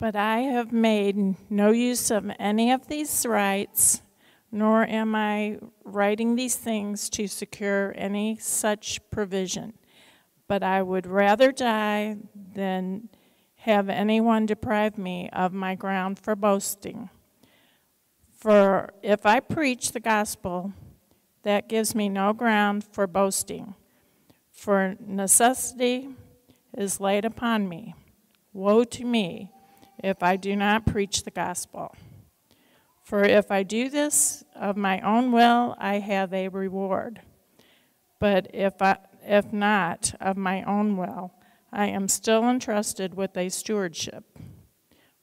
But I have made no use of any of these rights, nor am I writing these things to secure any such provision. But I would rather die than have anyone deprive me of my ground for boasting. For if I preach the gospel, that gives me no ground for boasting. For necessity is laid upon me. Woe to me if I do not preach the gospel. For if I do this of my own will, I have a reward. But if, I, if not of my own will, I am still entrusted with a stewardship.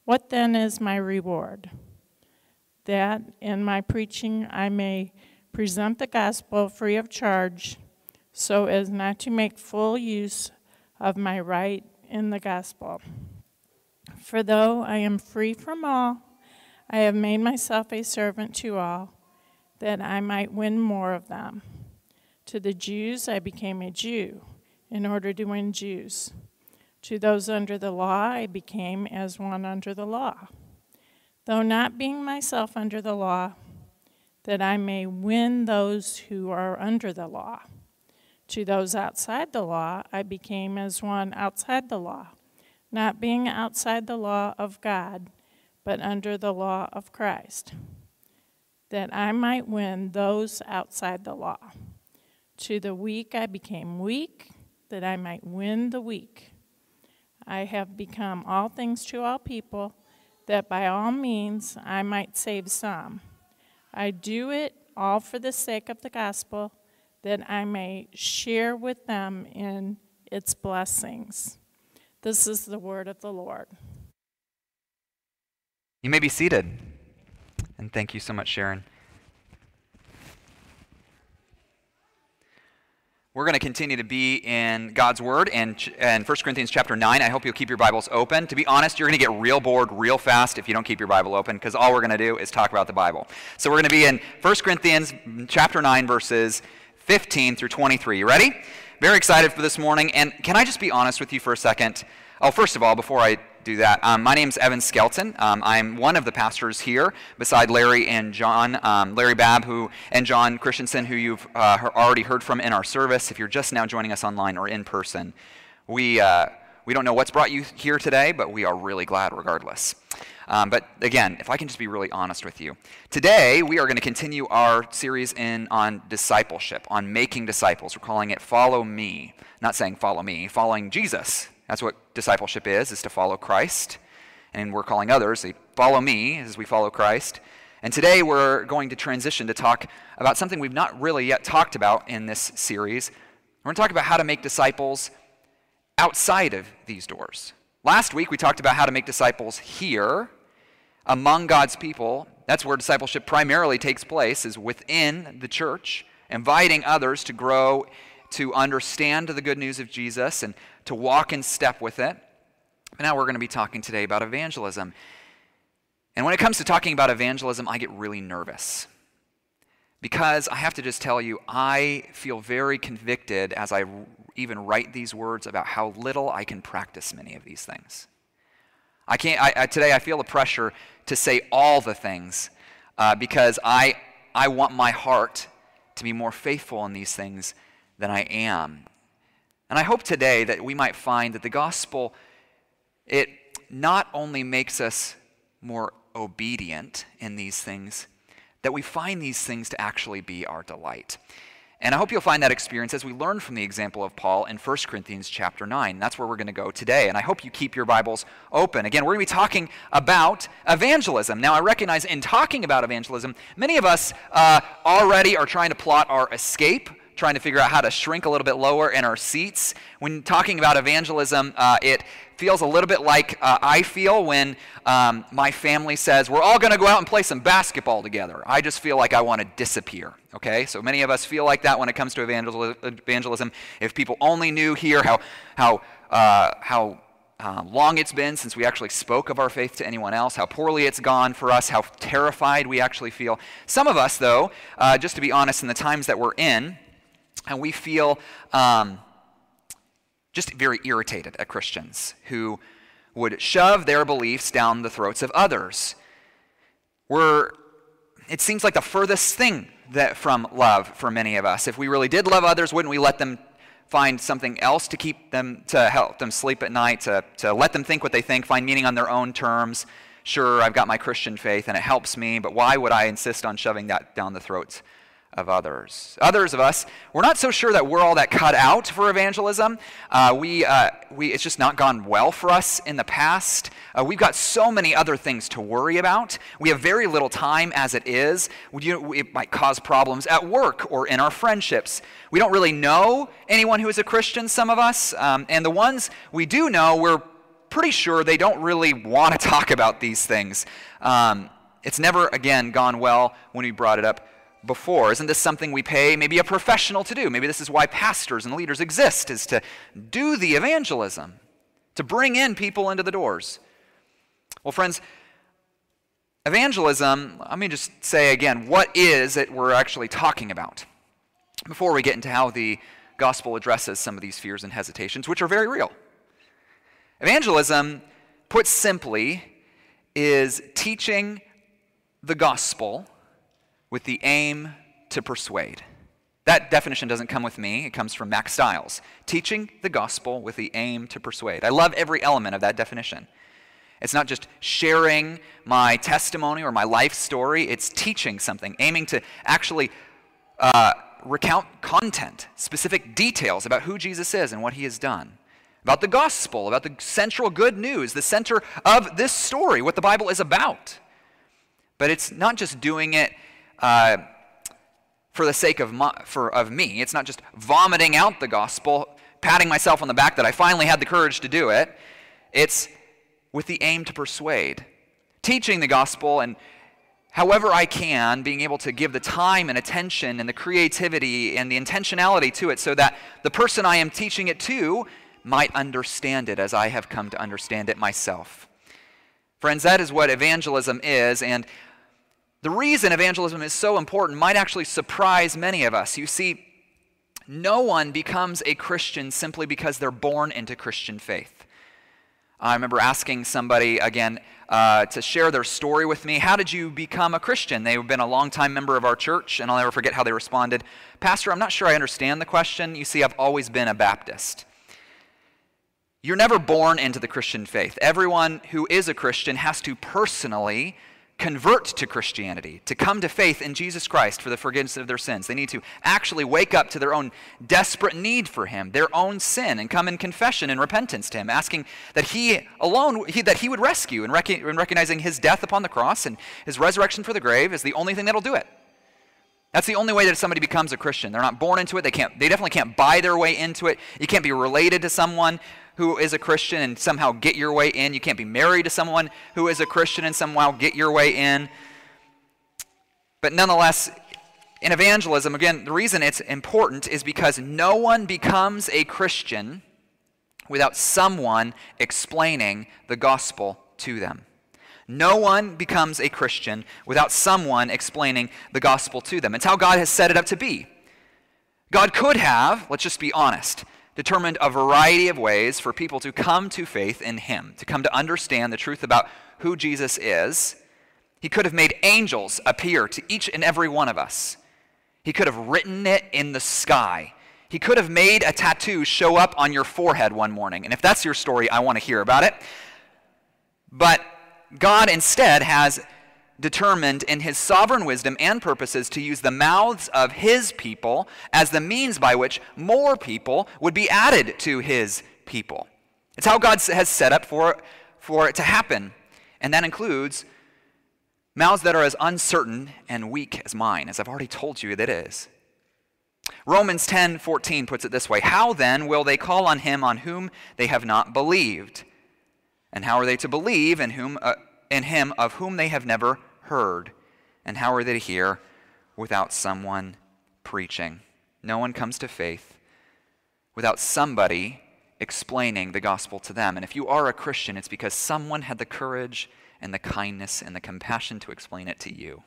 What then is my reward? That in my preaching I may present the gospel free of charge, so as not to make full use of my right in the gospel. For though I am free from all, I have made myself a servant to all, that I might win more of them. To the Jews I became a Jew, in order to win Jews. To those under the law I became as one under the law, though not being myself under the law, that I may win those who are under the law. To those outside the law I became as one outside the law not being outside the law of God, but under the law of Christ, that I might win those outside the law. To the weak I became weak, that I might win the weak. I have become all things to all people, that by all means I might save some. I do it all for the sake of the gospel, that I may share with them in its blessings. This is the word of the Lord. You may be seated. And thank you so much, Sharon. We're going to continue to be in God's Word and in 1 Corinthians chapter 9. I hope you'll keep your Bibles open. To be honest, you're going to get real bored real fast if you don't keep your Bible open because all we're going to do is talk about the Bible. So we're going to be in 1 Corinthians chapter 9, verses 15 through 23. You ready? Very excited for this morning. And can I just be honest with you for a second? Oh, first of all, before I do that, um, my name is Evan Skelton. Um, I'm one of the pastors here, beside Larry and John, um, Larry Babb, who and John Christensen, who you've uh, already heard from in our service. If you're just now joining us online or in person, we uh, we don't know what's brought you here today, but we are really glad regardless. Um, but again, if I can just be really honest with you, today we are going to continue our series in on discipleship, on making disciples. We're calling it "Follow Me," not saying "Follow Me," following Jesus. That's what discipleship is: is to follow Christ, and we're calling others to follow me as we follow Christ. And today we're going to transition to talk about something we've not really yet talked about in this series. We're going to talk about how to make disciples outside of these doors. Last week we talked about how to make disciples here among God's people. That's where discipleship primarily takes place, is within the church, inviting others to grow, to understand the good news of Jesus, and to walk in step with it. But now we're going to be talking today about evangelism. And when it comes to talking about evangelism, I get really nervous. Because I have to just tell you, I feel very convicted as I even write these words about how little I can practice many of these things. I can't, I, I, today I feel the pressure to say all the things uh, because I, I want my heart to be more faithful in these things than I am. And I hope today that we might find that the gospel, it not only makes us more obedient in these things, that we find these things to actually be our delight. And I hope you'll find that experience as we learn from the example of Paul in 1 Corinthians chapter 9. That's where we're going to go today. And I hope you keep your Bibles open. Again, we're going to be talking about evangelism. Now, I recognize in talking about evangelism, many of us uh, already are trying to plot our escape trying to figure out how to shrink a little bit lower in our seats. When talking about evangelism, uh, it feels a little bit like uh, I feel when um, my family says, We're all going to go out and play some basketball together. I just feel like I want to disappear. Okay? So many of us feel like that when it comes to evangelism. If people only knew here how, how, uh, how uh, long it's been since we actually spoke of our faith to anyone else, how poorly it's gone for us, how terrified we actually feel. Some of us, though, uh, just to be honest, in the times that we're in, and we feel um, just very irritated at Christians who would shove their beliefs down the throats of others. We're, it seems like the furthest thing that from love for many of us. If we really did love others, wouldn't we let them find something else to keep them, to help them sleep at night, to, to let them think what they think, find meaning on their own terms? Sure, I've got my Christian faith and it helps me, but why would I insist on shoving that down the throats of others. Others of us, we're not so sure that we're all that cut out for evangelism. Uh, we, uh, we, it's just not gone well for us in the past. Uh, we've got so many other things to worry about. We have very little time as it is. We, it might cause problems at work or in our friendships. We don't really know anyone who is a Christian, some of us. Um, and the ones we do know, we're pretty sure they don't really want to talk about these things. Um, it's never, again, gone well when we brought it up before. Isn't this something we pay maybe a professional to do? Maybe this is why pastors and leaders exist, is to do the evangelism, to bring in people into the doors. Well, friends, evangelism, let me just say again, what is it we're actually talking about? Before we get into how the gospel addresses some of these fears and hesitations, which are very real. Evangelism, put simply, is teaching the gospel with the aim to persuade. That definition doesn't come with me, it comes from Mack Stiles. Teaching the gospel with the aim to persuade. I love every element of that definition. It's not just sharing my testimony or my life story, it's teaching something, aiming to actually uh, recount content, specific details about who Jesus is and what he has done, about the gospel, about the central good news, the center of this story, what the Bible is about. But it's not just doing it uh, for the sake of, my, for, of me. It's not just vomiting out the gospel, patting myself on the back that I finally had the courage to do it. It's with the aim to persuade. Teaching the gospel and however I can, being able to give the time and attention and the creativity and the intentionality to it so that the person I am teaching it to might understand it as I have come to understand it myself. Friends, that is what evangelism is, and the reason evangelism is so important might actually surprise many of us. You see, no one becomes a Christian simply because they're born into Christian faith. I remember asking somebody again uh, to share their story with me. How did you become a Christian? They've been a longtime member of our church, and I'll never forget how they responded Pastor, I'm not sure I understand the question. You see, I've always been a Baptist. You're never born into the Christian faith. Everyone who is a Christian has to personally convert to Christianity, to come to faith in Jesus Christ for the forgiveness of their sins. They need to actually wake up to their own desperate need for Him, their own sin, and come in confession and repentance to Him, asking that He alone, he, that He would rescue, and, rec- and recognizing His death upon the cross and His resurrection for the grave is the only thing that'll do it. That's the only way that somebody becomes a Christian. They're not born into it. They can't. They definitely can't buy their way into it. You can't be related to someone who is a Christian and somehow get your way in. You can't be married to someone who is a Christian and somehow get your way in. But nonetheless, in evangelism, again, the reason it's important is because no one becomes a Christian without someone explaining the gospel to them. No one becomes a Christian without someone explaining the gospel to them. It's how God has set it up to be. God could have, let's just be honest, determined a variety of ways for people to come to faith in him, to come to understand the truth about who Jesus is. He could have made angels appear to each and every one of us. He could have written it in the sky. He could have made a tattoo show up on your forehead one morning. And if that's your story, I want to hear about it. But God instead has determined in his sovereign wisdom and purposes to use the mouths of his people as the means by which more people would be added to his people. It's how God has set up for, for it to happen. And that includes mouths that are as uncertain and weak as mine, as I've already told you that is. Romans 10 14 puts it this way How then will they call on him on whom they have not believed? And how are they to believe in, whom, uh, in him of whom they have never heard. And how are they to hear without someone preaching? No one comes to faith without somebody explaining the gospel to them. And if you are a Christian, it's because someone had the courage and the kindness and the compassion to explain it to you.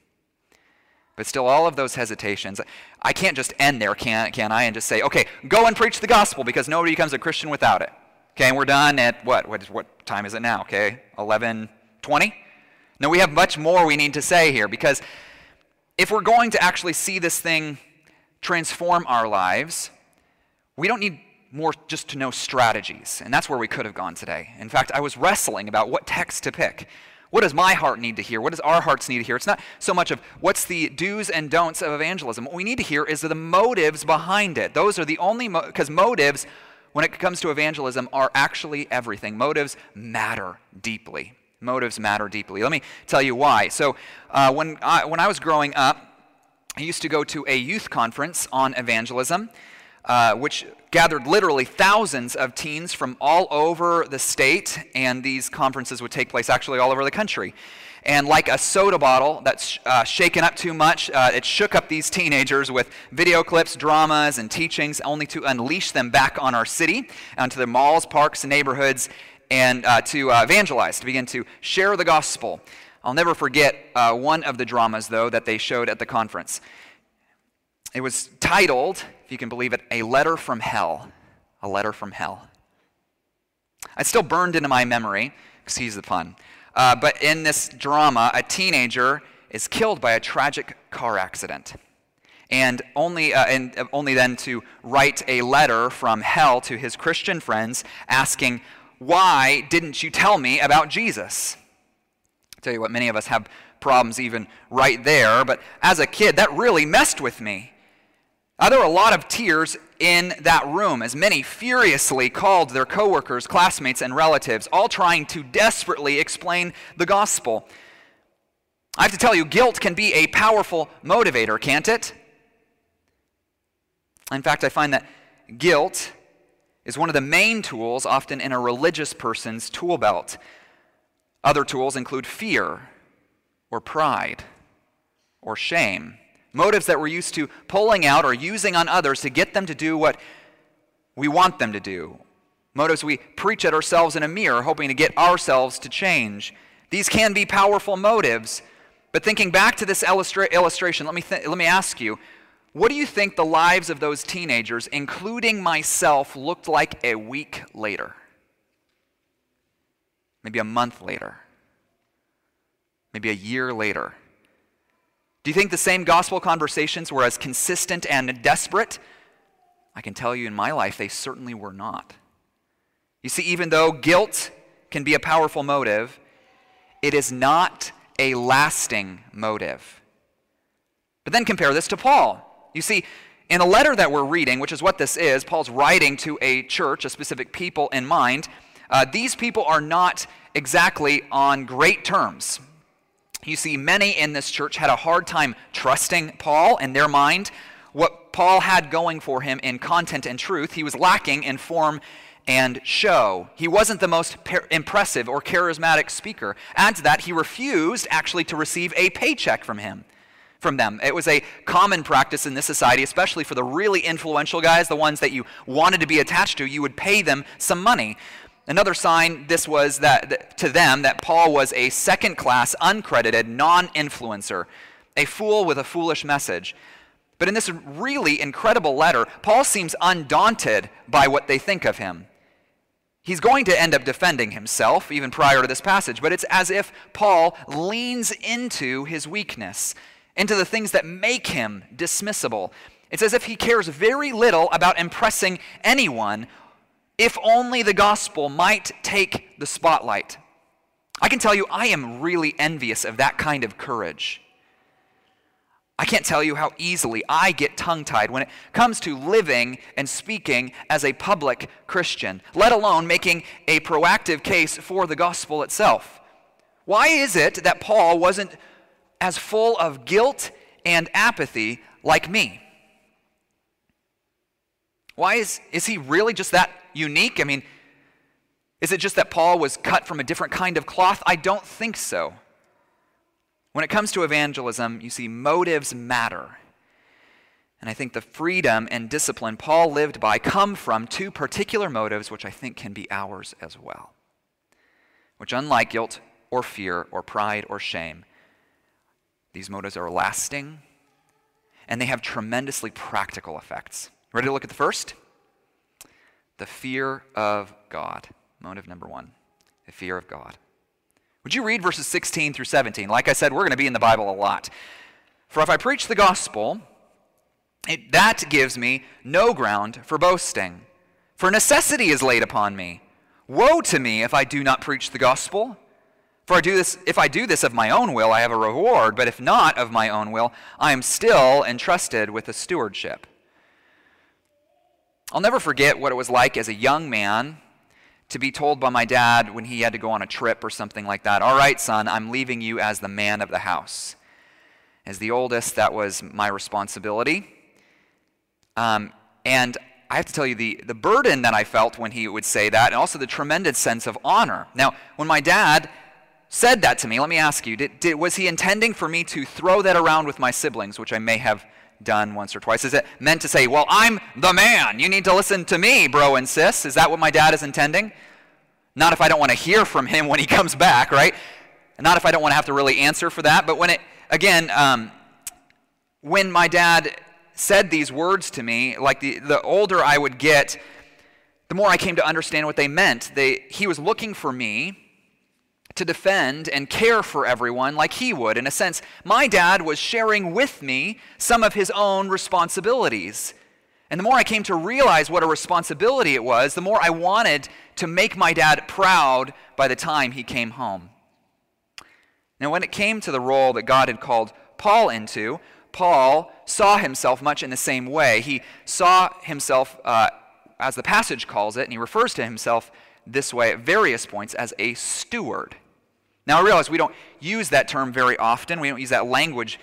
But still, all of those hesitations, I can't just end there, can, can I, and just say, okay, go and preach the gospel because nobody becomes a Christian without it. Okay, and we're done at what? What, what time is it now? Okay, 11:20. No, we have much more we need to say here because if we're going to actually see this thing transform our lives, we don't need more just to know strategies. And that's where we could have gone today. In fact, I was wrestling about what text to pick. What does my heart need to hear? What does our hearts need to hear? It's not so much of what's the do's and don'ts of evangelism. What we need to hear is the motives behind it. Those are the only, because mo- motives, when it comes to evangelism, are actually everything. Motives matter deeply. Motives matter deeply. Let me tell you why. So, uh, when, I, when I was growing up, I used to go to a youth conference on evangelism. Uh, which gathered literally thousands of teens from all over the state, and these conferences would take place actually all over the country. And like a soda bottle that's uh, shaken up too much, uh, it shook up these teenagers with video clips, dramas, and teachings, only to unleash them back on our city, onto the malls, parks, and neighborhoods, and uh, to uh, evangelize, to begin to share the gospel. I'll never forget uh, one of the dramas, though, that they showed at the conference. It was titled, if you can believe it, A Letter from Hell. A Letter from Hell. It's still burned into my memory, excuse the pun. Uh, but in this drama, a teenager is killed by a tragic car accident. And only, uh, and only then to write a letter from hell to his Christian friends asking, Why didn't you tell me about Jesus? I'll tell you what, many of us have problems even right there, but as a kid, that really messed with me. Uh, there were a lot of tears in that room as many furiously called their coworkers, classmates, and relatives, all trying to desperately explain the gospel. I have to tell you, guilt can be a powerful motivator, can't it? In fact, I find that guilt is one of the main tools often in a religious person's tool belt. Other tools include fear or pride or shame. Motives that we're used to pulling out or using on others to get them to do what we want them to do. Motives we preach at ourselves in a mirror, hoping to get ourselves to change. These can be powerful motives. But thinking back to this illustra- illustration, let me, th- let me ask you what do you think the lives of those teenagers, including myself, looked like a week later? Maybe a month later? Maybe a year later? Do you think the same gospel conversations were as consistent and desperate? I can tell you in my life, they certainly were not. You see, even though guilt can be a powerful motive, it is not a lasting motive. But then compare this to Paul. You see, in the letter that we're reading, which is what this is, Paul's writing to a church, a specific people in mind. Uh, these people are not exactly on great terms. You see, many in this church had a hard time trusting Paul in their mind. What Paul had going for him in content and truth, he was lacking in form and show. He wasn't the most per- impressive or charismatic speaker. Add to that, he refused actually to receive a paycheck from him. From them. It was a common practice in this society, especially for the really influential guys, the ones that you wanted to be attached to, you would pay them some money. Another sign this was that, that to them that Paul was a second class, uncredited, non influencer, a fool with a foolish message. But in this really incredible letter, Paul seems undaunted by what they think of him. He's going to end up defending himself even prior to this passage, but it's as if Paul leans into his weakness, into the things that make him dismissible. It's as if he cares very little about impressing anyone if only the gospel might take the spotlight. I can tell you, I am really envious of that kind of courage. I can't tell you how easily I get tongue tied when it comes to living and speaking as a public Christian, let alone making a proactive case for the gospel itself. Why is it that Paul wasn't as full of guilt and apathy like me? Why is, is he really just that unique? I mean, is it just that Paul was cut from a different kind of cloth? I don't think so. When it comes to evangelism, you see, motives matter. And I think the freedom and discipline Paul lived by come from two particular motives, which I think can be ours as well. Which, unlike guilt or fear or pride or shame, these motives are lasting and they have tremendously practical effects. Ready to look at the first? the fear of God. Motive number one the fear of God. Would you read verses 16 through 17? Like I said, we're going to be in the Bible a lot. For if I preach the gospel, it, that gives me no ground for boasting. For necessity is laid upon me. Woe to me if I do not preach the gospel. For I do this, if I do this of my own will, I have a reward, but if not of my own will, I am still entrusted with a stewardship. I'll never forget what it was like as a young man to be told by my dad when he had to go on a trip or something like that All right, son, I'm leaving you as the man of the house. As the oldest, that was my responsibility. Um, and I have to tell you the, the burden that I felt when he would say that, and also the tremendous sense of honor. Now, when my dad said that to me, let me ask you, did, did, was he intending for me to throw that around with my siblings, which I may have done once or twice? Is it meant to say, well, I'm the man. You need to listen to me, bro and sis? Is that what my dad is intending? Not if I don't want to hear from him when he comes back, right? Not if I don't want to have to really answer for that. But when it, again, um, when my dad said these words to me, like the, the older I would get, the more I came to understand what they meant. They, he was looking for me to defend and care for everyone like he would. In a sense, my dad was sharing with me some of his own responsibilities. And the more I came to realize what a responsibility it was, the more I wanted to make my dad proud by the time he came home. Now, when it came to the role that God had called Paul into, Paul saw himself much in the same way. He saw himself, uh, as the passage calls it, and he refers to himself this way at various points as a steward. Now, I realize we don't use that term very often. We don't use that language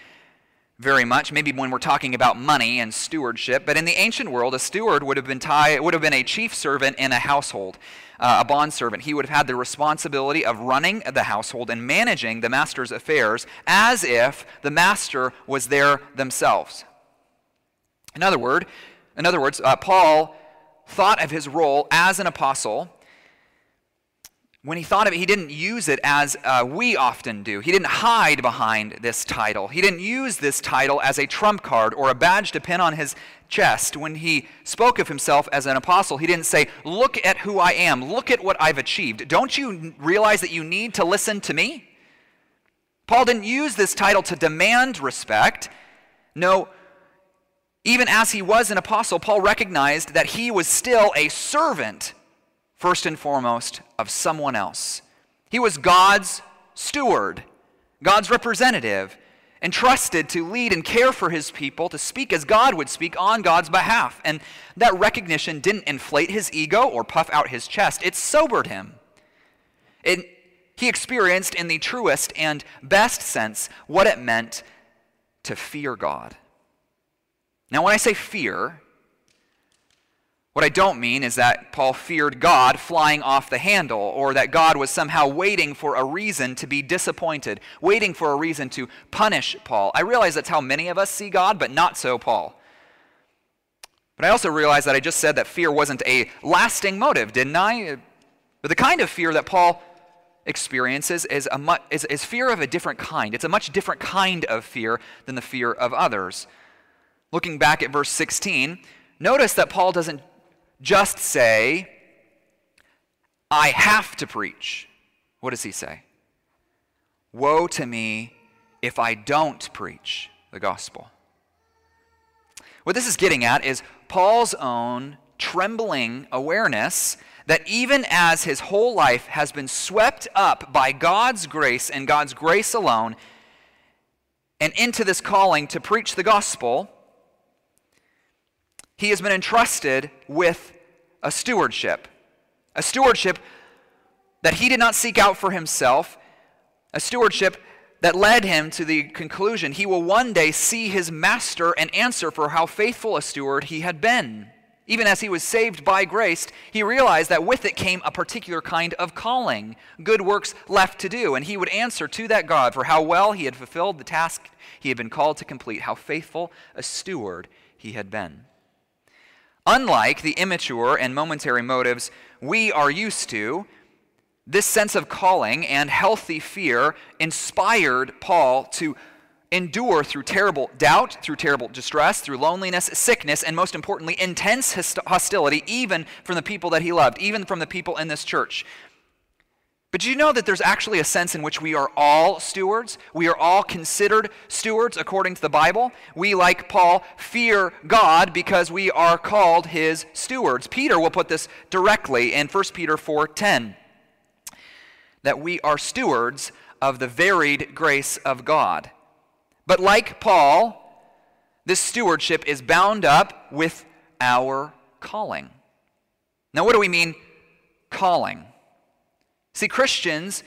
very much, maybe when we're talking about money and stewardship. But in the ancient world, a steward would have been, tie, would have been a chief servant in a household, uh, a bond servant. He would have had the responsibility of running the household and managing the master's affairs as if the master was there themselves. In other, word, in other words, uh, Paul thought of his role as an apostle when he thought of it, he didn't use it as uh, we often do. He didn't hide behind this title. He didn't use this title as a trump card or a badge to pin on his chest. When he spoke of himself as an apostle, he didn't say, Look at who I am, look at what I've achieved. Don't you realize that you need to listen to me? Paul didn't use this title to demand respect. No, even as he was an apostle, Paul recognized that he was still a servant first and foremost, of someone else. He was God's steward, God's representative, entrusted to lead and care for his people, to speak as God would speak on God's behalf. And that recognition didn't inflate his ego or puff out his chest, it sobered him. It, he experienced, in the truest and best sense, what it meant to fear God. Now, when I say fear, what I don't mean is that Paul feared God flying off the handle, or that God was somehow waiting for a reason to be disappointed, waiting for a reason to punish Paul. I realize that's how many of us see God, but not so Paul. But I also realize that I just said that fear wasn't a lasting motive, didn't I? But the kind of fear that Paul experiences is, a mu- is, is fear of a different kind. It's a much different kind of fear than the fear of others. Looking back at verse 16, notice that Paul doesn't just say, I have to preach. What does he say? Woe to me if I don't preach the gospel. What this is getting at is Paul's own trembling awareness that even as his whole life has been swept up by God's grace and God's grace alone, and into this calling to preach the gospel, he has been entrusted with a stewardship. A stewardship that he did not seek out for himself, a stewardship that led him to the conclusion he will one day see his master and answer for how faithful a steward he had been. Even as he was saved by grace, he realized that with it came a particular kind of calling, good works left to do, and he would answer to that God for how well he had fulfilled the task he had been called to complete, how faithful a steward he had been. Unlike the immature and momentary motives we are used to, this sense of calling and healthy fear inspired Paul to endure through terrible doubt, through terrible distress, through loneliness, sickness, and most importantly, intense hostility, even from the people that he loved, even from the people in this church. But do you know that there's actually a sense in which we are all stewards? We are all considered stewards according to the Bible. We, like Paul, fear God because we are called his stewards. Peter will put this directly in 1 Peter 4:10 that we are stewards of the varied grace of God. But like Paul, this stewardship is bound up with our calling. Now, what do we mean calling? See, Christians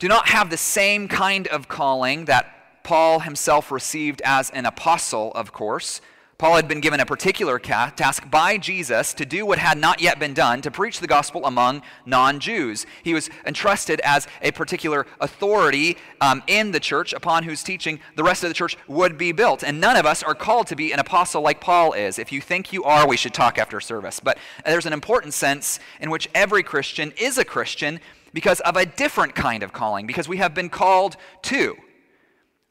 do not have the same kind of calling that Paul himself received as an apostle, of course. Paul had been given a particular task by Jesus to do what had not yet been done, to preach the gospel among non Jews. He was entrusted as a particular authority um, in the church upon whose teaching the rest of the church would be built. And none of us are called to be an apostle like Paul is. If you think you are, we should talk after service. But there's an important sense in which every Christian is a Christian because of a different kind of calling, because we have been called to.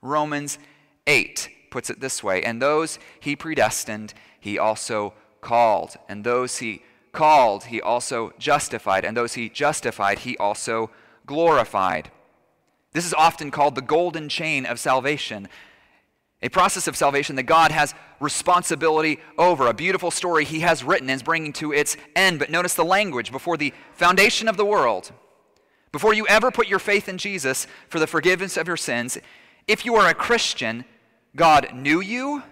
Romans 8 puts it this way And those he predestined, he also called. And those he called, he also justified. And those he justified, he also glorified. This is often called the golden chain of salvation. A process of salvation that God has responsibility over. A beautiful story he has written and is bringing to its end. But notice the language before the foundation of the world, before you ever put your faith in Jesus for the forgiveness of your sins, if you are a Christian, God knew you,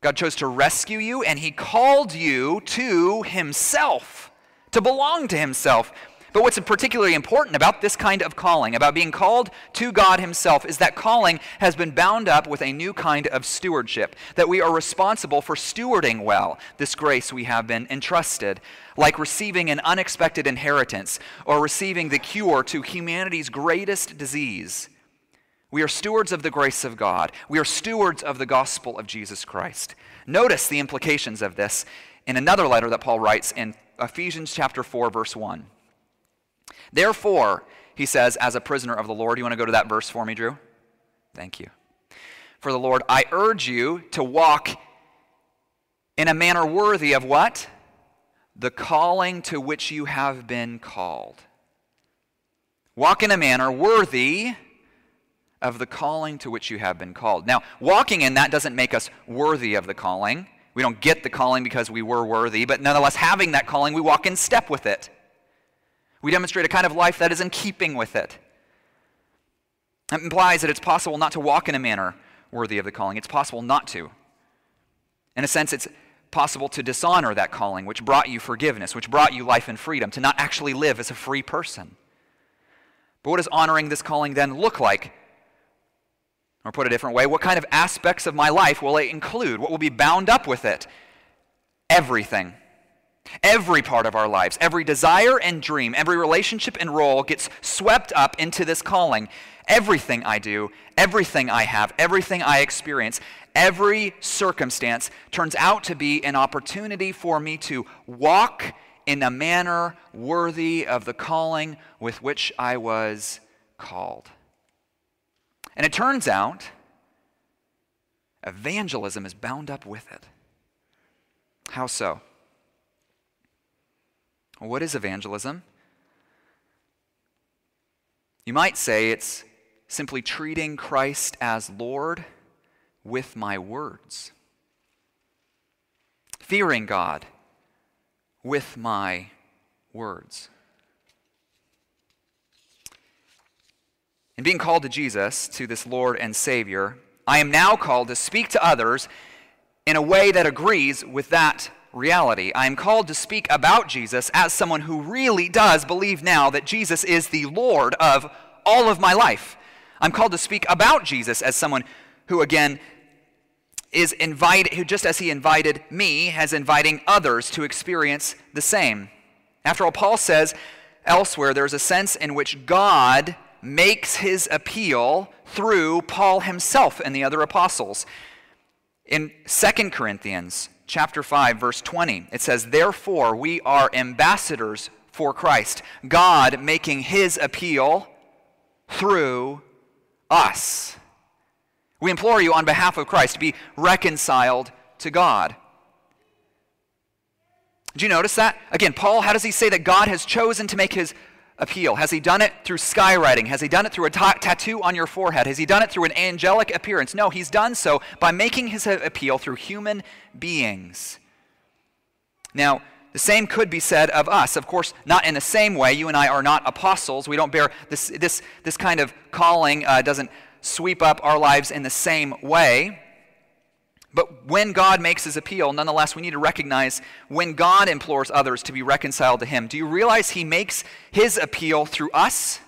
God chose to rescue you, and He called you to Himself, to belong to Himself. But what's particularly important about this kind of calling, about being called to God Himself, is that calling has been bound up with a new kind of stewardship, that we are responsible for stewarding well this grace we have been entrusted, like receiving an unexpected inheritance or receiving the cure to humanity's greatest disease we are stewards of the grace of God. We are stewards of the gospel of Jesus Christ. Notice the implications of this in another letter that Paul writes in Ephesians chapter 4 verse 1. Therefore, he says as a prisoner of the Lord, you want to go to that verse for me, Drew? Thank you. For the Lord, I urge you to walk in a manner worthy of what? The calling to which you have been called. Walk in a manner worthy of the calling to which you have been called. Now, walking in that doesn't make us worthy of the calling. We don't get the calling because we were worthy, but nonetheless, having that calling, we walk in step with it. We demonstrate a kind of life that is in keeping with it. It implies that it's possible not to walk in a manner worthy of the calling. It's possible not to. In a sense, it's possible to dishonor that calling, which brought you forgiveness, which brought you life and freedom, to not actually live as a free person. But what does honoring this calling then look like or put a different way, what kind of aspects of my life will it include? What will be bound up with it? Everything. Every part of our lives, every desire and dream, every relationship and role gets swept up into this calling. Everything I do, everything I have, everything I experience, every circumstance turns out to be an opportunity for me to walk in a manner worthy of the calling with which I was called. And it turns out evangelism is bound up with it. How so? What is evangelism? You might say it's simply treating Christ as Lord with my words, fearing God with my words. In being called to Jesus, to this Lord and Savior, I am now called to speak to others in a way that agrees with that reality. I am called to speak about Jesus as someone who really does believe now that Jesus is the Lord of all of my life. I'm called to speak about Jesus as someone who, again, is invited, who just as he invited me, has inviting others to experience the same. After all, Paul says elsewhere, there's a sense in which God makes his appeal through Paul himself and the other apostles. In 2 Corinthians chapter 5 verse 20, it says, "Therefore we are ambassadors for Christ, God making his appeal through us." We implore you on behalf of Christ to be reconciled to God. Do you notice that? Again, Paul, how does he say that God has chosen to make his appeal? Has he done it through skywriting? Has he done it through a ta- tattoo on your forehead? Has he done it through an angelic appearance? No, he's done so by making his appeal through human beings. Now, the same could be said of us. Of course, not in the same way. You and I are not apostles. We don't bear this, this, this kind of calling, uh, doesn't sweep up our lives in the same way. But when God makes his appeal, nonetheless, we need to recognize when God implores others to be reconciled to him. Do you realize he makes his appeal through us?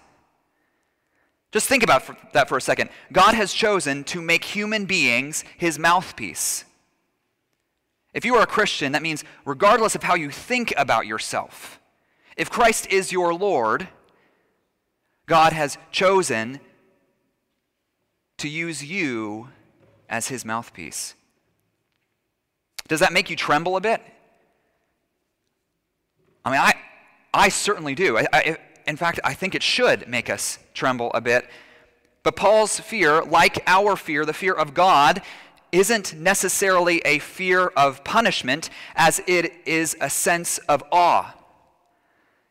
Just think about that for a second. God has chosen to make human beings his mouthpiece. If you are a Christian, that means regardless of how you think about yourself, if Christ is your Lord, God has chosen to use you as his mouthpiece. Does that make you tremble a bit? I mean, I, I certainly do. I, I, in fact, I think it should make us tremble a bit. But Paul's fear, like our fear, the fear of God, isn't necessarily a fear of punishment as it is a sense of awe.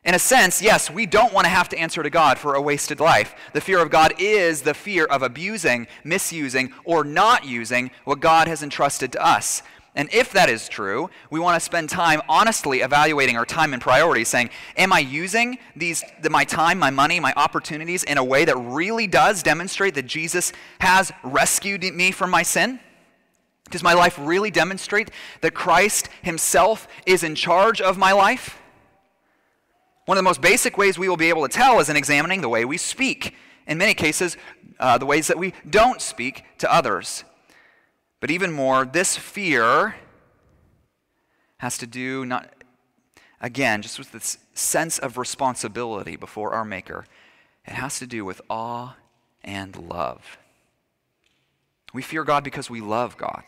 In a sense, yes, we don't want to have to answer to God for a wasted life. The fear of God is the fear of abusing, misusing, or not using what God has entrusted to us. And if that is true, we want to spend time honestly evaluating our time and priorities, saying, Am I using these, the, my time, my money, my opportunities in a way that really does demonstrate that Jesus has rescued me from my sin? Does my life really demonstrate that Christ Himself is in charge of my life? One of the most basic ways we will be able to tell is in examining the way we speak. In many cases, uh, the ways that we don't speak to others. But even more, this fear has to do not, again, just with this sense of responsibility before our Maker. It has to do with awe and love. We fear God because we love God.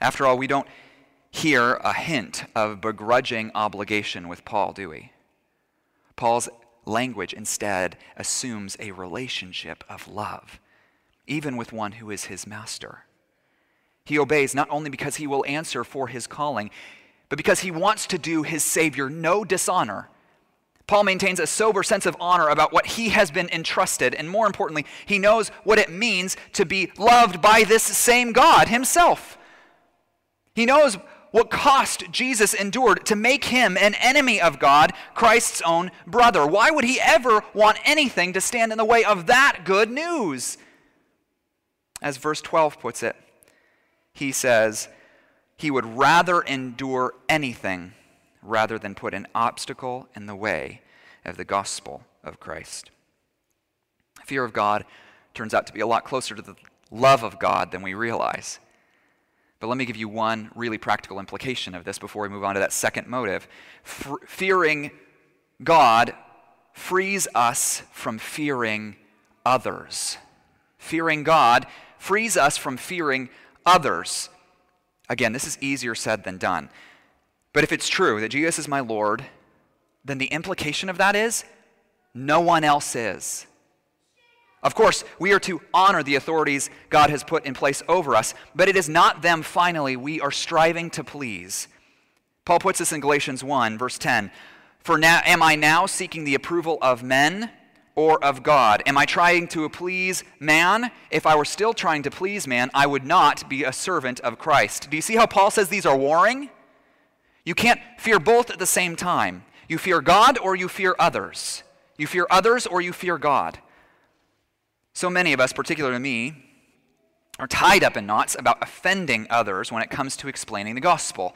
After all, we don't hear a hint of begrudging obligation with Paul, do we? Paul's language instead assumes a relationship of love, even with one who is his master. He obeys not only because he will answer for his calling, but because he wants to do his Savior no dishonor. Paul maintains a sober sense of honor about what he has been entrusted, and more importantly, he knows what it means to be loved by this same God himself. He knows what cost Jesus endured to make him an enemy of God, Christ's own brother. Why would he ever want anything to stand in the way of that good news? As verse 12 puts it, he says he would rather endure anything rather than put an obstacle in the way of the gospel of Christ. Fear of God turns out to be a lot closer to the love of God than we realize. But let me give you one really practical implication of this before we move on to that second motive. Fearing God frees us from fearing others. Fearing God frees us from fearing others. Again, this is easier said than done. But if it's true that Jesus is my Lord, then the implication of that is no one else is. Of course, we are to honor the authorities God has put in place over us, but it is not them finally we are striving to please. Paul puts this in Galatians 1, verse 10. For now, am I now seeking the approval of men? Or of God? Am I trying to please man? If I were still trying to please man, I would not be a servant of Christ. Do you see how Paul says these are warring? You can't fear both at the same time. You fear God or you fear others. You fear others or you fear God. So many of us, particularly me, are tied up in knots about offending others when it comes to explaining the gospel.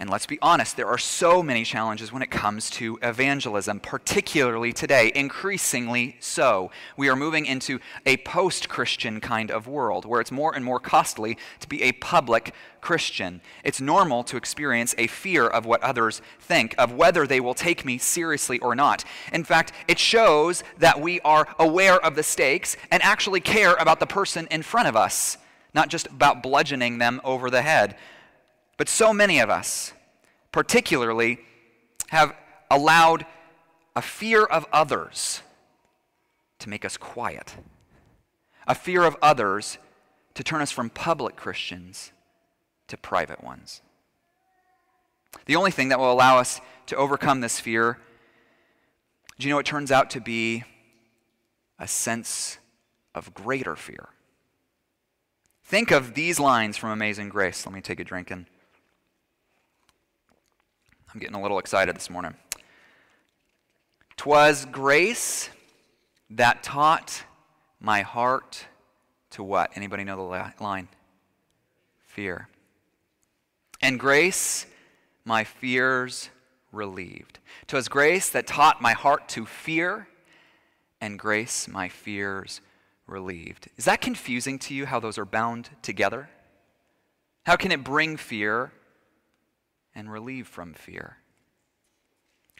And let's be honest, there are so many challenges when it comes to evangelism, particularly today, increasingly so. We are moving into a post Christian kind of world where it's more and more costly to be a public Christian. It's normal to experience a fear of what others think, of whether they will take me seriously or not. In fact, it shows that we are aware of the stakes and actually care about the person in front of us, not just about bludgeoning them over the head. But so many of us, particularly, have allowed a fear of others to make us quiet. a fear of others to turn us from public Christians to private ones. The only thing that will allow us to overcome this fear, do you know it turns out to be a sense of greater fear? Think of these lines from Amazing Grace. Let me take a drink and I'm getting a little excited this morning. Twas grace that taught my heart to what? Anybody know the line? Fear. And grace my fears relieved. Twas grace that taught my heart to fear, and grace my fears relieved. Is that confusing to you how those are bound together? How can it bring fear and relieve from fear?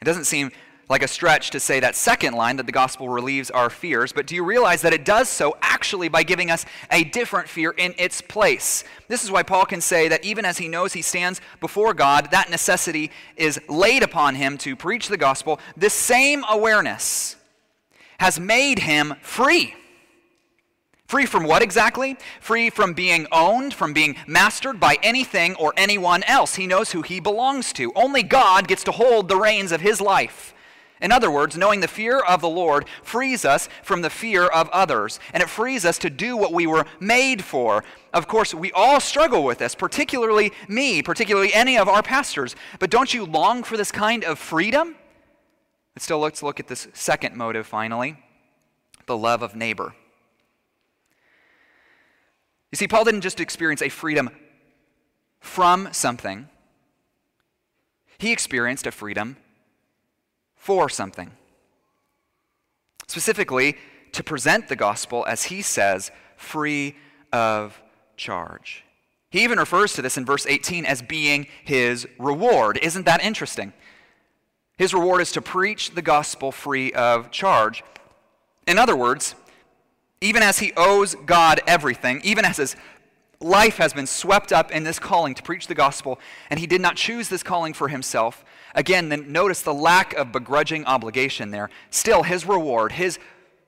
It doesn't seem like a stretch to say that second line that the gospel relieves our fears, but do you realize that it does so actually by giving us a different fear in its place? This is why Paul can say that even as he knows he stands before God, that necessity is laid upon him to preach the gospel. This same awareness has made him free. Free from what exactly? Free from being owned, from being mastered by anything or anyone else. He knows who he belongs to. Only God gets to hold the reins of his life. In other words, knowing the fear of the Lord frees us from the fear of others, and it frees us to do what we were made for. Of course, we all struggle with this, particularly me, particularly any of our pastors. But don't you long for this kind of freedom? But still, let's look at this second motive finally the love of neighbor. You see, Paul didn't just experience a freedom from something, he experienced a freedom for something. Specifically, to present the gospel, as he says, free of charge. He even refers to this in verse 18 as being his reward. Isn't that interesting? His reward is to preach the gospel free of charge. In other words, even as he owes God everything, even as his life has been swept up in this calling to preach the gospel, and he did not choose this calling for himself, Again, then notice the lack of begrudging obligation there. Still, his reward, his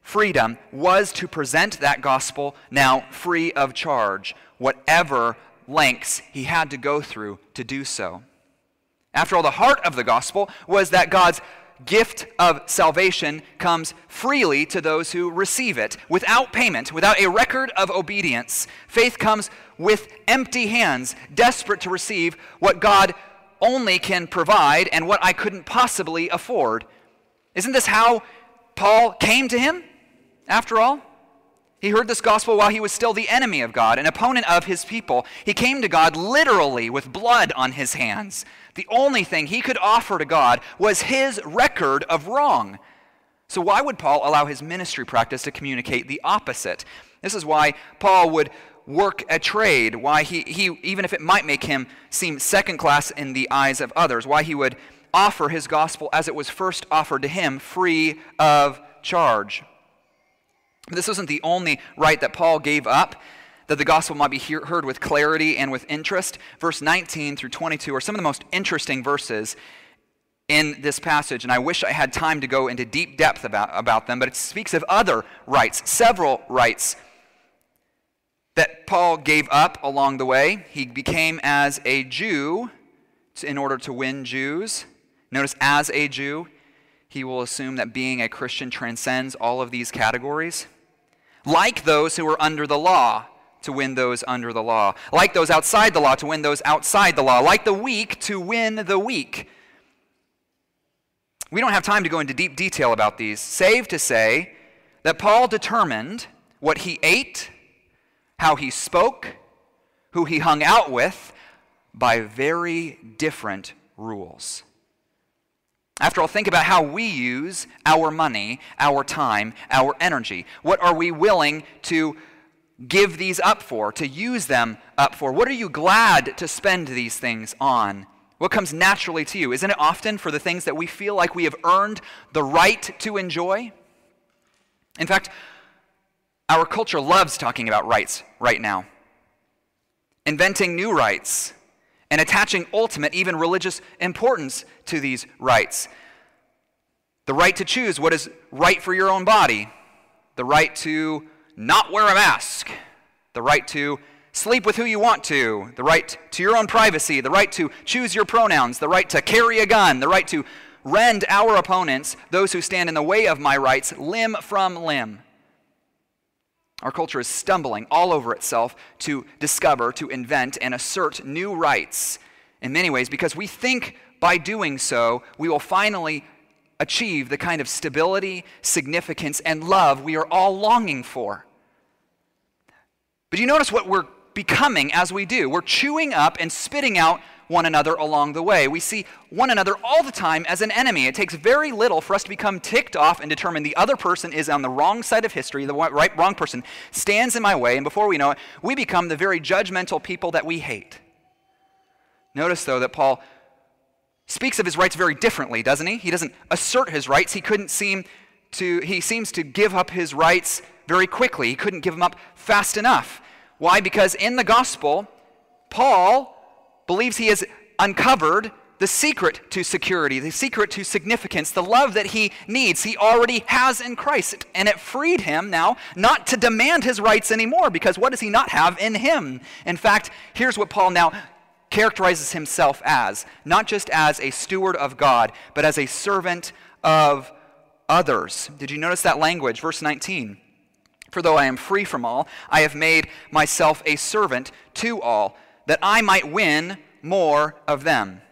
freedom, was to present that gospel now free of charge, whatever lengths he had to go through to do so. After all, the heart of the gospel was that God's gift of salvation comes freely to those who receive it without payment, without a record of obedience. Faith comes with empty hands, desperate to receive what God only can provide and what I couldn't possibly afford. Isn't this how Paul came to him, after all? He heard this gospel while he was still the enemy of God, an opponent of his people. He came to God literally with blood on his hands. The only thing he could offer to God was his record of wrong. So, why would Paul allow his ministry practice to communicate the opposite? This is why Paul would work a trade, why he, he, even if it might make him seem second class in the eyes of others, why he would offer his gospel as it was first offered to him, free of charge. This wasn't the only right that Paul gave up, that the gospel might be hear, heard with clarity and with interest. Verse 19 through 22 are some of the most interesting verses in this passage, and I wish I had time to go into deep depth about, about them, but it speaks of other rights, several rights that Paul gave up along the way. He became as a Jew in order to win Jews. Notice, as a Jew, he will assume that being a Christian transcends all of these categories. Like those who are under the law, to win those under the law. Like those outside the law, to win those outside the law. Like the weak, to win the weak. We don't have time to go into deep detail about these, save to say that Paul determined what he ate how he spoke, who he hung out with, by very different rules. After all, think about how we use our money, our time, our energy. What are we willing to give these up for, to use them up for? What are you glad to spend these things on? What comes naturally to you? Isn't it often for the things that we feel like we have earned the right to enjoy? In fact, our culture loves talking about rights right now, inventing new rights and attaching ultimate, even religious importance to these rights. The right to choose what is right for your own body, the right to not wear a mask, the right to sleep with who you want to, the right to your own privacy, the right to choose your pronouns, the right to carry a gun, the right to rend our opponents, those who stand in the way of my rights, limb from limb. Our culture is stumbling all over itself to discover, to invent, and assert new rights. In many ways because we think by doing so we will finally achieve the kind of stability, significance, and love we are all longing for. But you notice what we're becoming as we do? We're chewing up and spitting out one another along the way. We see one another all the time as an enemy. It takes very little for us to become ticked off and determine the other person is on the wrong side of history, the right wrong person stands in my way, and before we know it, we become the very judgmental people that we hate. Notice though that Paul speaks of his rights very differently, doesn't he? He doesn't assert his rights. He couldn't seem to he seems to give up his rights very quickly. He couldn't give them up fast enough. Why? Because in the gospel, Paul believes he has uncovered the secret to security, the secret to significance, the love that he needs, he already has in Christ. And it freed him now not to demand his rights anymore, because what does he not have in him? In fact, here's what Paul now characterizes himself as not just as a steward of God, but as a servant of others. Did you notice that language? Verse 19. For though I am free from all, I have made myself a servant to all that I might win more of them.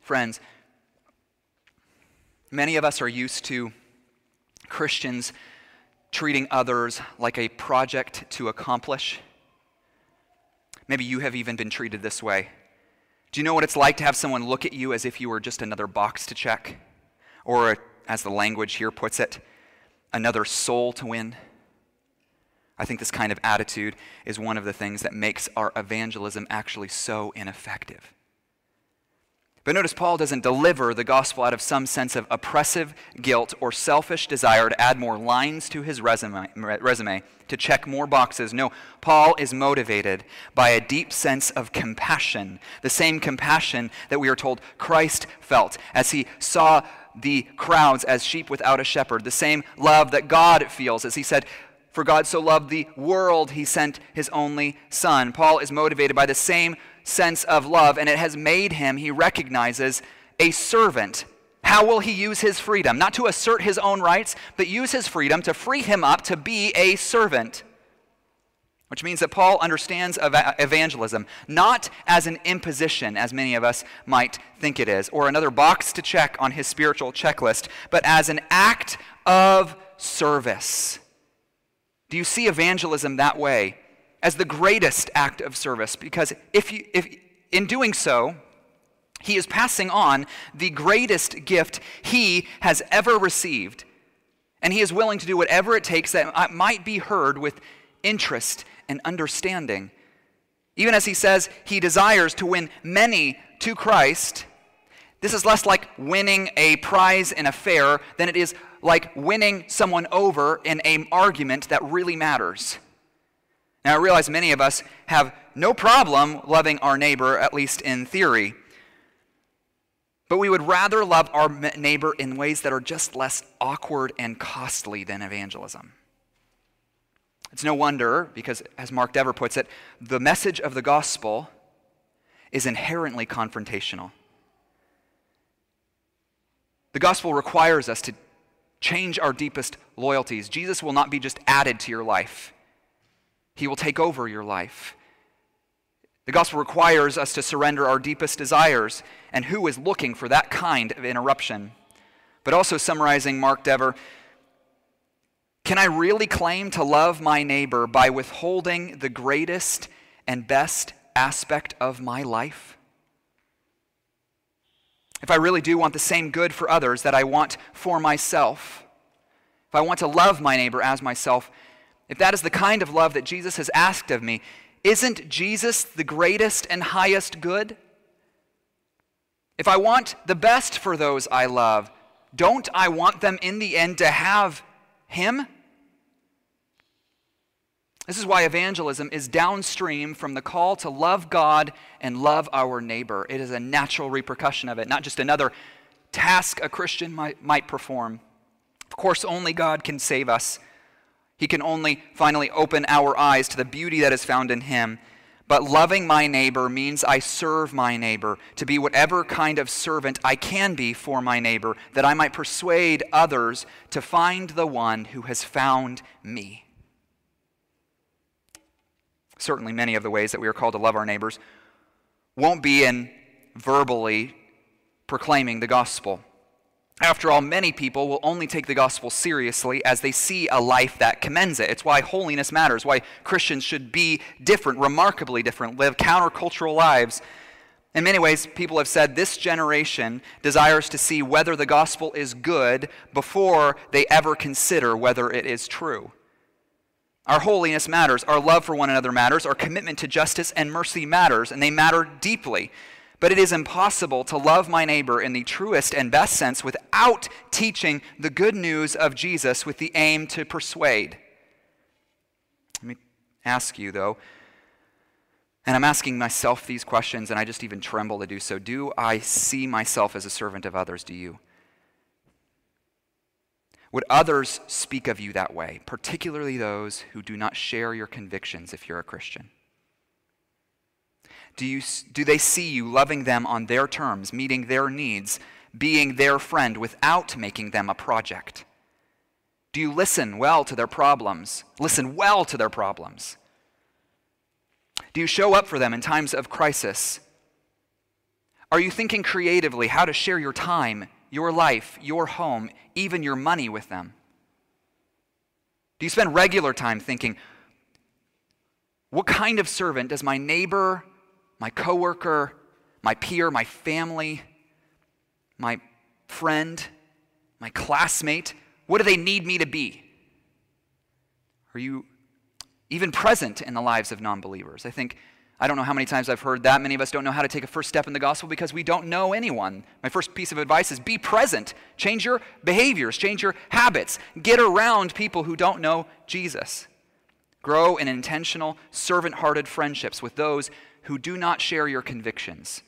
Friends, many of us are used to Christians treating others like a project to accomplish. Maybe you have even been treated this way. Do you know what it's like to have someone look at you as if you were just another box to check? Or, as the language here puts it, another soul to win? I think this kind of attitude is one of the things that makes our evangelism actually so ineffective. But notice Paul doesn't deliver the gospel out of some sense of oppressive guilt or selfish desire to add more lines to his resume, resume, to check more boxes. No, Paul is motivated by a deep sense of compassion, the same compassion that we are told Christ felt as he saw the crowds as sheep without a shepherd, the same love that God feels as he said, for God so loved the world, he sent his only Son. Paul is motivated by the same sense of love, and it has made him, he recognizes, a servant. How will he use his freedom? Not to assert his own rights, but use his freedom to free him up to be a servant. Which means that Paul understands evangelism not as an imposition, as many of us might think it is, or another box to check on his spiritual checklist, but as an act of service. Do you see evangelism that way as the greatest act of service? Because if, you, if in doing so, he is passing on the greatest gift he has ever received. And he is willing to do whatever it takes that might be heard with interest and understanding. Even as he says he desires to win many to Christ, this is less like winning a prize in a fair than it is like winning someone over in an argument that really matters. Now, I realize many of us have no problem loving our neighbor, at least in theory. But we would rather love our neighbor in ways that are just less awkward and costly than evangelism. It's no wonder, because as Mark Dever puts it, the message of the gospel is inherently confrontational. The gospel requires us to change our deepest loyalties. Jesus will not be just added to your life, He will take over your life. The gospel requires us to surrender our deepest desires, and who is looking for that kind of interruption? But also, summarizing Mark Dever, can I really claim to love my neighbor by withholding the greatest and best aspect of my life? if I really do want the same good for others that I want for myself, if I want to love my neighbor as myself, if that is the kind of love that Jesus has asked of me, isn't Jesus the greatest and highest good? If I want the best for those I love, don't I want them in the end to have Him? This is why evangelism is downstream from the call to love God and love our neighbor. It is a natural repercussion of it, not just another task a Christian might, might perform. Of course, only God can save us. He can only finally open our eyes to the beauty that is found in Him. But loving my neighbor means I serve my neighbor to be whatever kind of servant I can be for my neighbor, that I might persuade others to find the one who has found me. Certainly, many of the ways that we are called to love our neighbors won't be in verbally proclaiming the gospel. After all, many people will only take the gospel seriously as they see a life that commends it. It's why holiness matters, why Christians should be different, remarkably different, live countercultural lives. In many ways, people have said this generation desires to see whether the gospel is good before they ever consider whether it is true. Our holiness matters, our love for one another matters, our commitment to justice and mercy matters, and they matter deeply. But it is impossible to love my neighbor in the truest and best sense without teaching the good news of Jesus with the aim to persuade. Let me ask you, though, and I'm asking myself these questions, and I just even tremble to do so. Do I see myself as a servant of others? Do you? Would others speak of you that way, particularly those who do not share your convictions if you're a Christian? Do, you, do they see you loving them on their terms, meeting their needs, being their friend without making them a project? Do you listen well to their problems? Listen well to their problems. Do you show up for them in times of crisis? Are you thinking creatively how to share your time, your life, your home, even your money with them? Do you spend regular time thinking, what kind of servant does my neighbor my coworker, my peer, my family, my friend, my classmate? What do they need me to be? Are you even present in the lives of non believers? I think, I don't know how many times I've heard that. Many of us don't know how to take a first step in the gospel because we don't know anyone. My first piece of advice is be present. Change your behaviors, change your habits. Get around people who don't know Jesus. Grow in intentional, servant hearted friendships with those who do not share your convictions.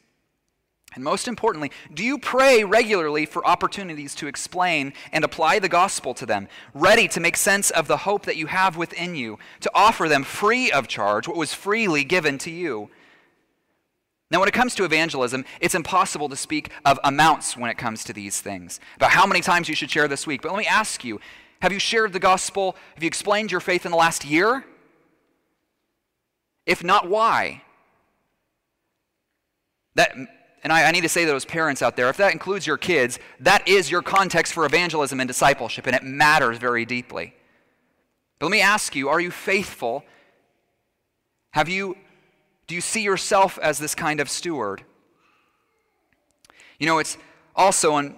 And most importantly, do you pray regularly for opportunities to explain and apply the gospel to them, ready to make sense of the hope that you have within you, to offer them free of charge what was freely given to you? Now, when it comes to evangelism, it's impossible to speak of amounts when it comes to these things, about how many times you should share this week. But let me ask you have you shared the gospel? Have you explained your faith in the last year? If not, why? That, and I, I, need to say to those parents out there, if that includes your kids, that is your context for evangelism and discipleship, and it matters very deeply. But let me ask you, are you faithful? Have you, do you see yourself as this kind of steward? You know, it's also an,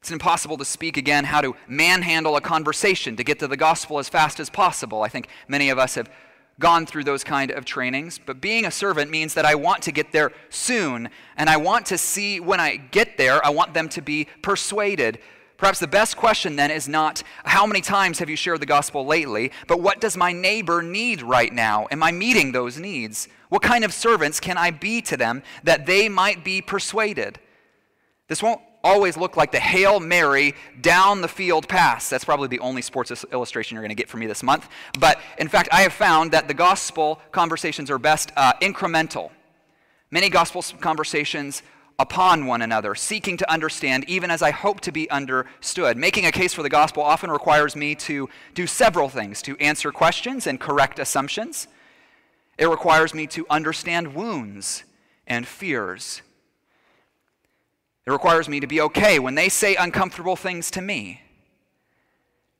it's impossible to speak again how to manhandle a conversation to get to the gospel as fast as possible. I think many of us have gone through those kind of trainings, but being a servant means that I want to get there soon, and I want to see when I get there, I want them to be persuaded. Perhaps the best question then is not how many times have you shared the gospel lately, but what does my neighbor need right now? Am I meeting those needs? What kind of servants can I be to them that they might be persuaded? This won't always look like the Hail Mary down the field pass. That's probably the only sports illustration you're going to get from me this month. But in fact, I have found that the gospel conversations are best uh, incremental. Many gospel conversations upon one another, seeking to understand, even as I hope to be understood. Making a case for the gospel often requires me to do several things to answer questions and correct assumptions. It requires me to understand wounds and fears it requires me to be okay when they say uncomfortable things to me.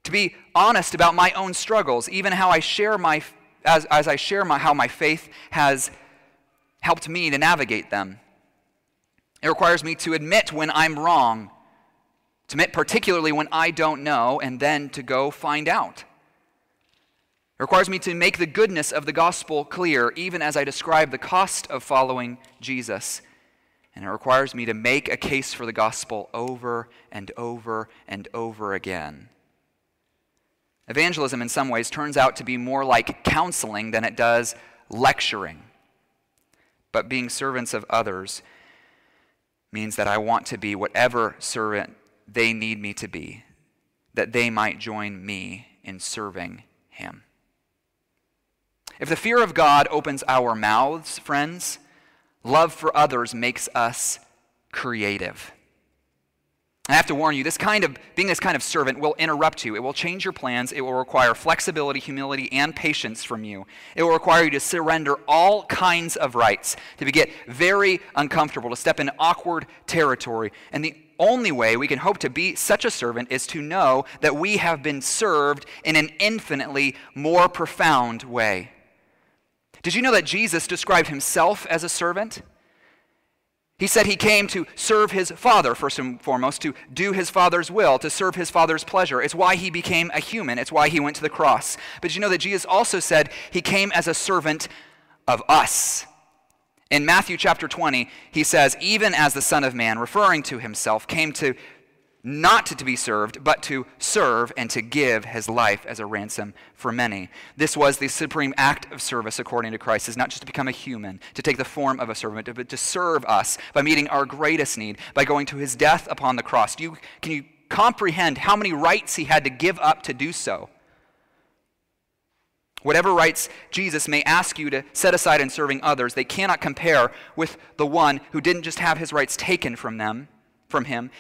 To be honest about my own struggles, even how I share my as, as I share my, how my faith has helped me to navigate them. It requires me to admit when I'm wrong, to admit particularly when I don't know, and then to go find out. It requires me to make the goodness of the gospel clear, even as I describe the cost of following Jesus and it requires me to make a case for the gospel over and over and over again. Evangelism, in some ways, turns out to be more like counseling than it does lecturing. But being servants of others means that I want to be whatever servant they need me to be. that they might join me in serving him. If the fear of God opens our mouths, friends, love for others makes us creative. I have to warn you, this kind of being this kind of servant will interrupt you. It will change your plans. It will require flexibility, humility, and patience from you. It will require you to surrender all kinds of rights, to get very uncomfortable, to step in awkward territory. And the only way we can hope to be such a servant is to know that we have been served in an infinitely more profound way. Did you know that Jesus described himself as a servant? He said he came to serve his Father, first and foremost, to do his Father's will, to serve his Father's pleasure. It's why he became a human, it's why he went to the cross. But you know that Jesus also said he came as a servant of us. In Matthew chapter 20, he says, even as the Son of Man, referring to himself, came to not to be served, but to serve and to give his life as a ransom for many. This was the supreme act of service according to Christ, is not just to become a human, to take the form of a servant, but to serve us by meeting our greatest need, by going to his death upon the cross. Do you, can you comprehend how many rights he had to give up to do so? Whatever rights Jesus may ask you to set aside in serving others, they cannot compare with the one who didn't just have his rights taken from them, from him.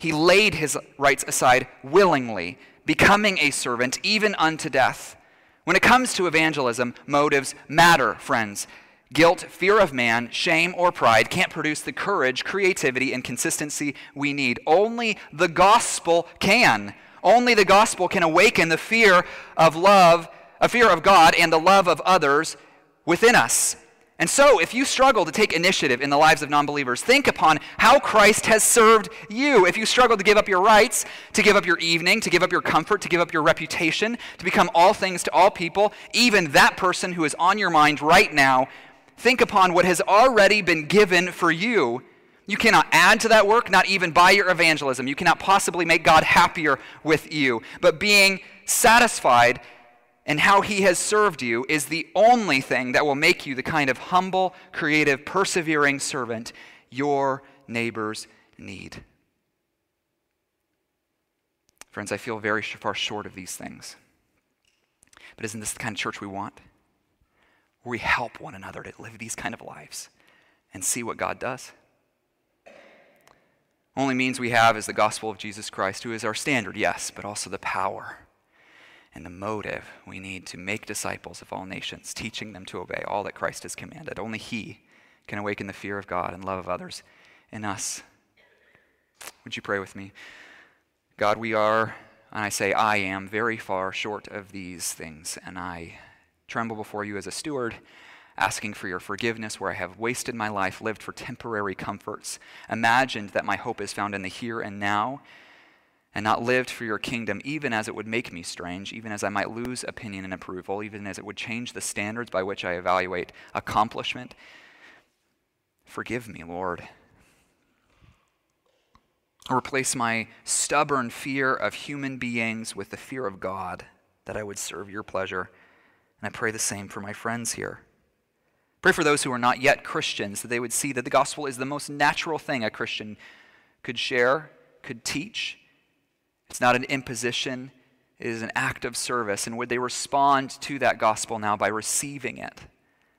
He laid his rights aside willingly, becoming a servant even unto death. When it comes to evangelism, motives matter, friends. Guilt, fear of man, shame, or pride can't produce the courage, creativity, and consistency we need. Only the gospel can. Only the gospel can awaken the fear of love a fear of God and the love of others within us. And so, if you struggle to take initiative in the lives of non believers, think upon how Christ has served you. If you struggle to give up your rights, to give up your evening, to give up your comfort, to give up your reputation, to become all things to all people, even that person who is on your mind right now, think upon what has already been given for you. You cannot add to that work, not even by your evangelism. You cannot possibly make God happier with you. But being satisfied and how he has served you is the only thing that will make you the kind of humble, creative, persevering servant your neighbors need. Friends, I feel very far short of these things. But isn't this the kind of church we want? Where we help one another to live these kind of lives and see what God does? Only means we have is the gospel of Jesus Christ, who is our standard, yes, but also the power and the motive we need to make disciples of all nations, teaching them to obey all that Christ has commanded. Only He can awaken the fear of God and love of others in us. Would you pray with me? God, we are, and I say I am, very far short of these things, and I tremble before you as a steward, asking for your forgiveness where I have wasted my life, lived for temporary comforts, imagined that my hope is found in the here and now and not lived for your kingdom, even as it would make me strange, even as I might lose opinion and approval, even as it would change the standards by which I evaluate accomplishment. Forgive me, Lord. Replace my stubborn fear of human beings with the fear of God, that I would serve your pleasure. And I pray the same for my friends here. Pray for those who are not yet Christians, that they would see that the gospel is the most natural thing a Christian could share, could teach, it's not an imposition, it is an act of service. And would they respond to that gospel now by receiving it,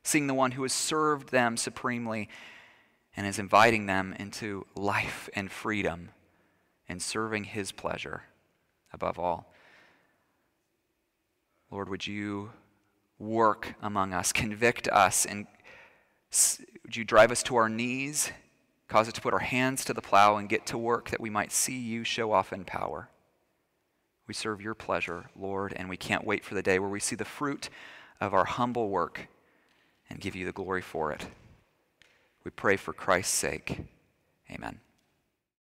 seeing the one who has served them supremely and is inviting them into life and freedom and serving his pleasure above all? Lord, would you work among us, convict us, and would you drive us to our knees, cause us to put our hands to the plow and get to work that we might see you show off in power? We serve your pleasure, Lord, and we can't wait for the day where we see the fruit of our humble work and give you the glory for it. We pray for Christ's sake. Amen.